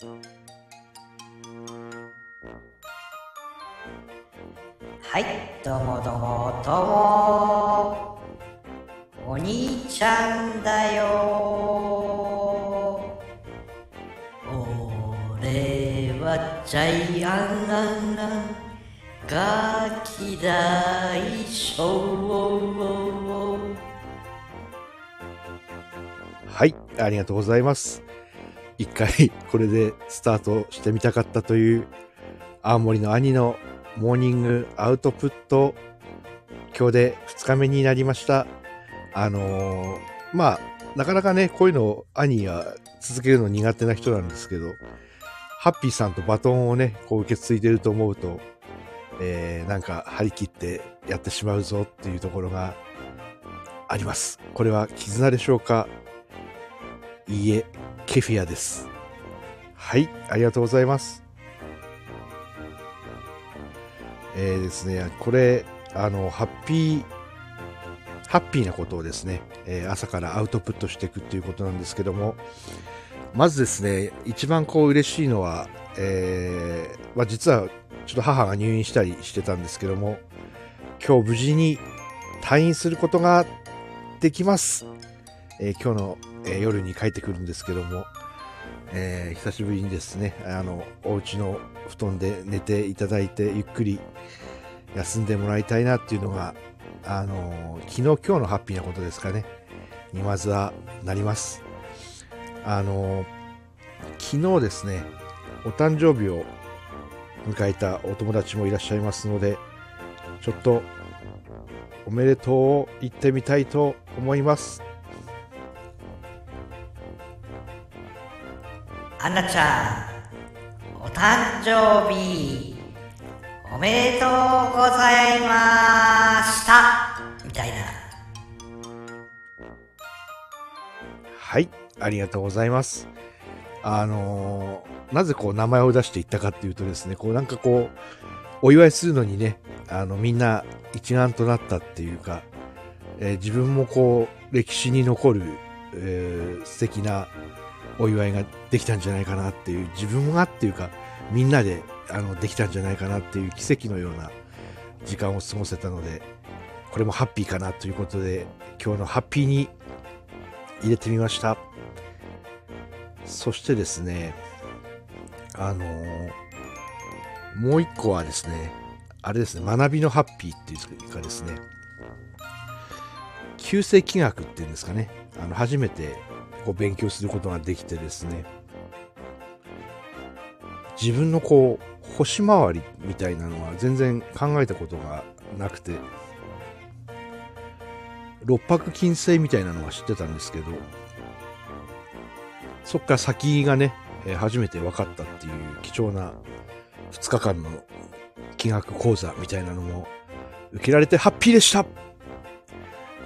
はい、どうもどうもどうも。お兄ちゃんだよ。俺はジャイアンアンアンガキ大将。はい、ありがとうございます。一回これでスタートしてみたかったという青森の兄のモーニングアウトプット今日で2日目になりました。あのーまあ、なかなかね、こういうのを兄は続けるの苦手な人なんですけど、ハッピーさんとバトンをね、こう受け継いでると思うと、えー、なんか張り切ってやってしまうぞっていうところがあります。これは絆でしょうか？いいえ、ケフィアです。はい、ありがとうございます。えーですね、これ、あの、ハッピー、ハッピーなことをですね、えー朝からアウトプットしていくっていうことなんですけども、まずですね、一番こう嬉しいのは、えーまあ、実はちょっと母が入院したりしてたんですけども、今日無事に退院することができます。えー今日の、え夜に帰ってくるんですけども、えー久しぶりにですね、あの、お家の布団で寝ていただいて、ゆっくり休んでもらいたいなっていうのが、あの昨日今日のハッピーなことですかね、にまずはなります。あの昨日ですね、お誕生日を迎えたお友達もいらっしゃいますので、ちょっとおめでとうを言ってみたいと思います。アンナちゃん、お誕生日、おめでとうございましたみたいな。はい、ありがとうございます。あのーなぜこう名前を出していったかっていうとですね、こうなんかこう、お祝いするのにね、あのみんな一丸となったっていうか、えー自分もこう歴史に残る、えー素敵なお祝いができたんじゃないかなっていう、自分がっていうか、みんなであのできたんじゃないかなっていう奇跡のような時間を過ごせたので、これもハッピーかなということで、今日のハッピーに入れてみました。そしてですね、あのーもう一個はですね、あれですね、学びのハッピーっていうかですね、旧世気学っていうんですかね、あの初めてこう勉強することができてですね、自分のこう、星回りみたいなのは全然考えたことがなくて、六白金星みたいなのは知ってたんですけど、そっから先がね、初めて分かったっていう貴重な2日間の気学講座みたいなのも受けられてハッピーでした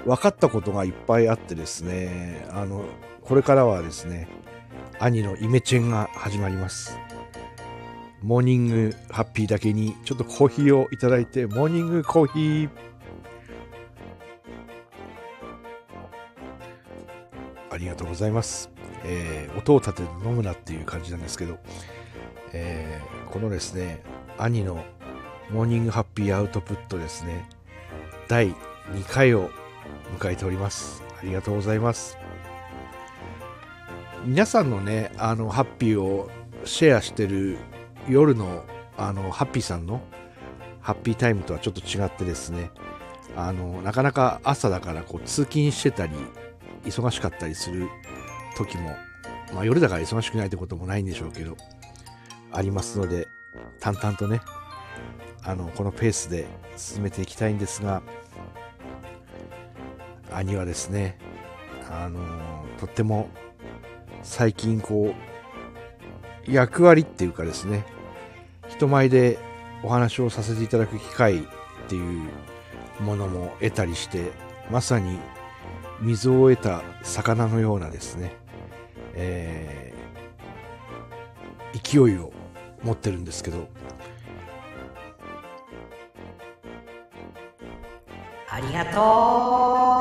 分かったことがいっぱいあってですね、あの、これからはですね、兄のイメチェンが始まります。モーニングハッピーだけにちょっとコーヒーをいただいて、モーニングコーヒー。ありがとうございます。えー音を立てて飲むなっていう感じなんですけど、えーこのですね、兄のモーニングハッピーアウトプットですね、第2回を迎えております。ありがとうございます。皆さんのね、あの、ハッピーをシェアしてる夜の、あの、ハッピーさんのハッピータイムとはちょっと違ってですね、あの、なかなか朝だからこう通勤してたり、忙しかったりする時も、まあ夜だから忙しくないってこともないんでしょうけど、ありますので、淡々とね、あの、このペースで進めていきたいんですが、兄はですね、あの、とっても最近こう、役割っていうかですね、人前でお話をさせていただく機会っていうものも得たりして、まさに水を得た魚のようなですね、えー勢いを持ってるんですけど、ありがとう。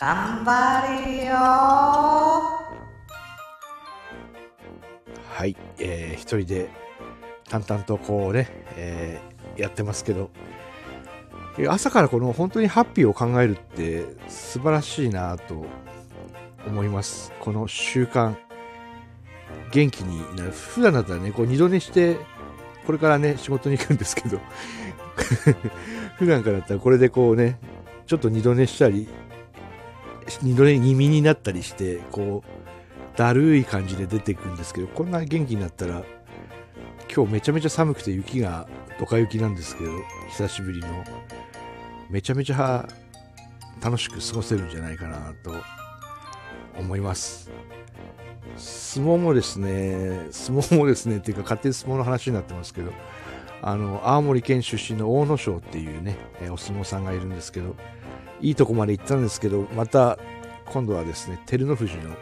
頑張れよはい、えー、一人で淡々とこうね、えー、やってますけど、朝からこの本当にハッピーを考えるって素晴らしいなと思います。この習慣、元気になる。普段だったらね、こう二度寝して、これからね、仕事に行くんですけど、普段からだったらこれでこうね、ちょっと二度寝したり、二度寝気味になったりして、こう、だるい感じで出ていくんですけど、こんな元気になったら、今日めちゃめちゃ寒くて雪がドカ雪なんですけど、久しぶりの、めちゃめちゃ楽しく過ごせるんじゃないかなと思います。相撲もですね、相撲もですね、っていうか勝手に相撲の話になってますけど、あの、青森県出身の大野翔っていうね、えお相撲さんがいるんですけど、いいとこまで行ったんですけど、また、今度はですね、照ノ富士の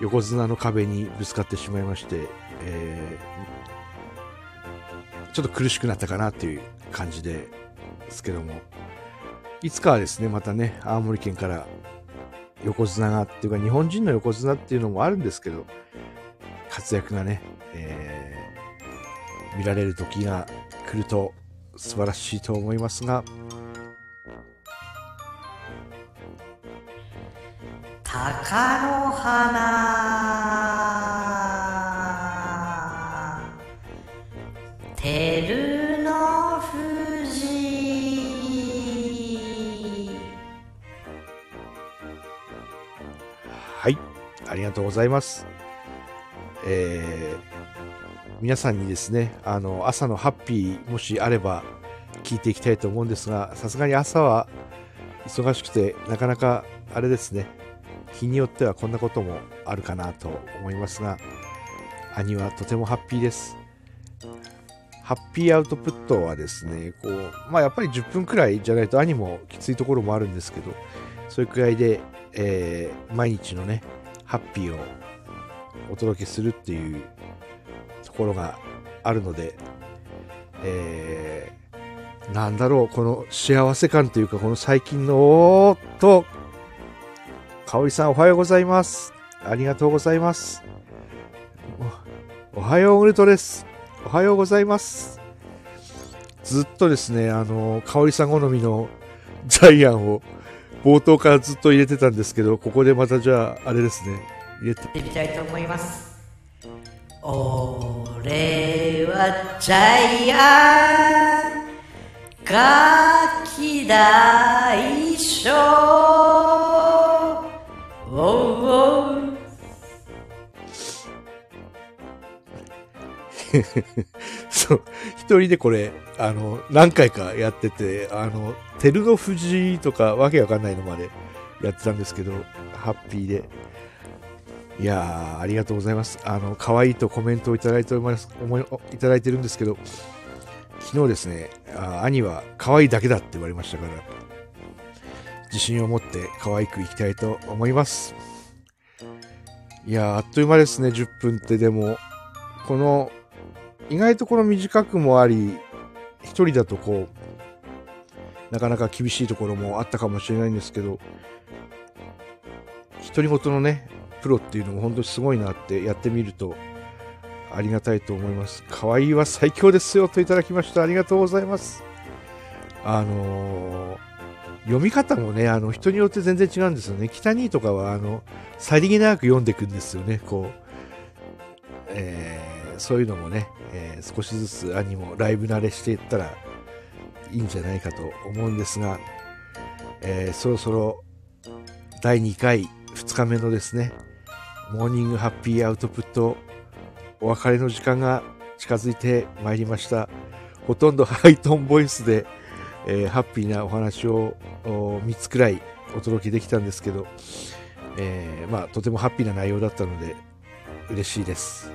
横綱の壁にぶつかってしまいまして、えー、ちょっと苦しくなったかなっていう感じですけども、いつかはですね、またね、青森県から横綱がっていうか、日本人の横綱っていうのもあるんですけど、活躍がね、えー、見られる時が来ると素晴らしいと思いますが、鷹の花。照の富士。はいありがとうございます。えー、皆さんにですねあの朝のハッピーもしあれば聞いていきたいと思うんですがさすがに朝は忙しくてなかなかあれですね日によってはこんなこともあるかなと思いますが兄はとてもハッピーです。ハッピーアウトプットはですね、こう、まあやっぱり10分くらいじゃないと兄もきついところもあるんですけど、そういうくらいで、えー、毎日のね、ハッピーをお届けするっていうところがあるので、えー、なんだろう、この幸せ感というか、この最近の、おーっと、かおりさんおはようございます。ありがとうございます。おはようグルトです。おはようございます。ずっとですね、あの、香織さん好みのジャイアンを冒頭からずっと入れてたんですけど、ここでまたじゃあ、あれですね、入れてみたいと思います。俺はジャイアン、ガキ大将、おう。おうそう、一人でこれ、あの、何回かやってて、あの、照ノ富士とかわけわかんないのまでやってたんですけど、ハッピーで。いや、ありがとうございます。あの、可愛いとコメントをいただいております、思い、いただいてるんですけど、昨日ですね、あ兄は可愛いだけだって言われましたから、自信を持って可愛くいきたいと思います。いやー、あっという間ですね、10分ってでも、この意外とこの短くもあり、一人だとこう、なかなか厳しいところもあったかもしれないんですけど、独り言のね、プロっていうのも本当にすごいなってやってみるとありがたいと思います。可愛いは最強ですよといただきました。ありがとうございます。あのー、読み方もね、あの、人によって全然違うんですよね。北にとかは、あの、さりげなく読んでいくんですよね、こう。えー、そういうのもね、えー、少しずつ兄もライブ慣れしていったらいいんじゃないかと思うんですが、えー、そろそろ第2回2日目のですね、モーニングハッピーアウトプットお別れの時間が近づいてまいりました。ほとんどハイトーンボイスで、えー、ハッピーなお話を3つくらいお届けできたんですけど、えー、まあ、とてもハッピーな内容だったので嬉しいです。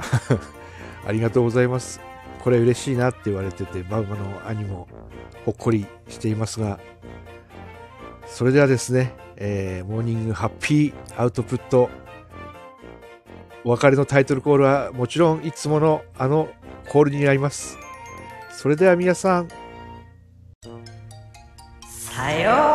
ありがとうございます。これ嬉しいなって言われてて、バウマの兄もほっこりしていますが、それではですね、えー、モーニングハッピーアウトプット、お別れのタイトルコールはもちろんいつものあのコールになります。それでは皆さん、さよう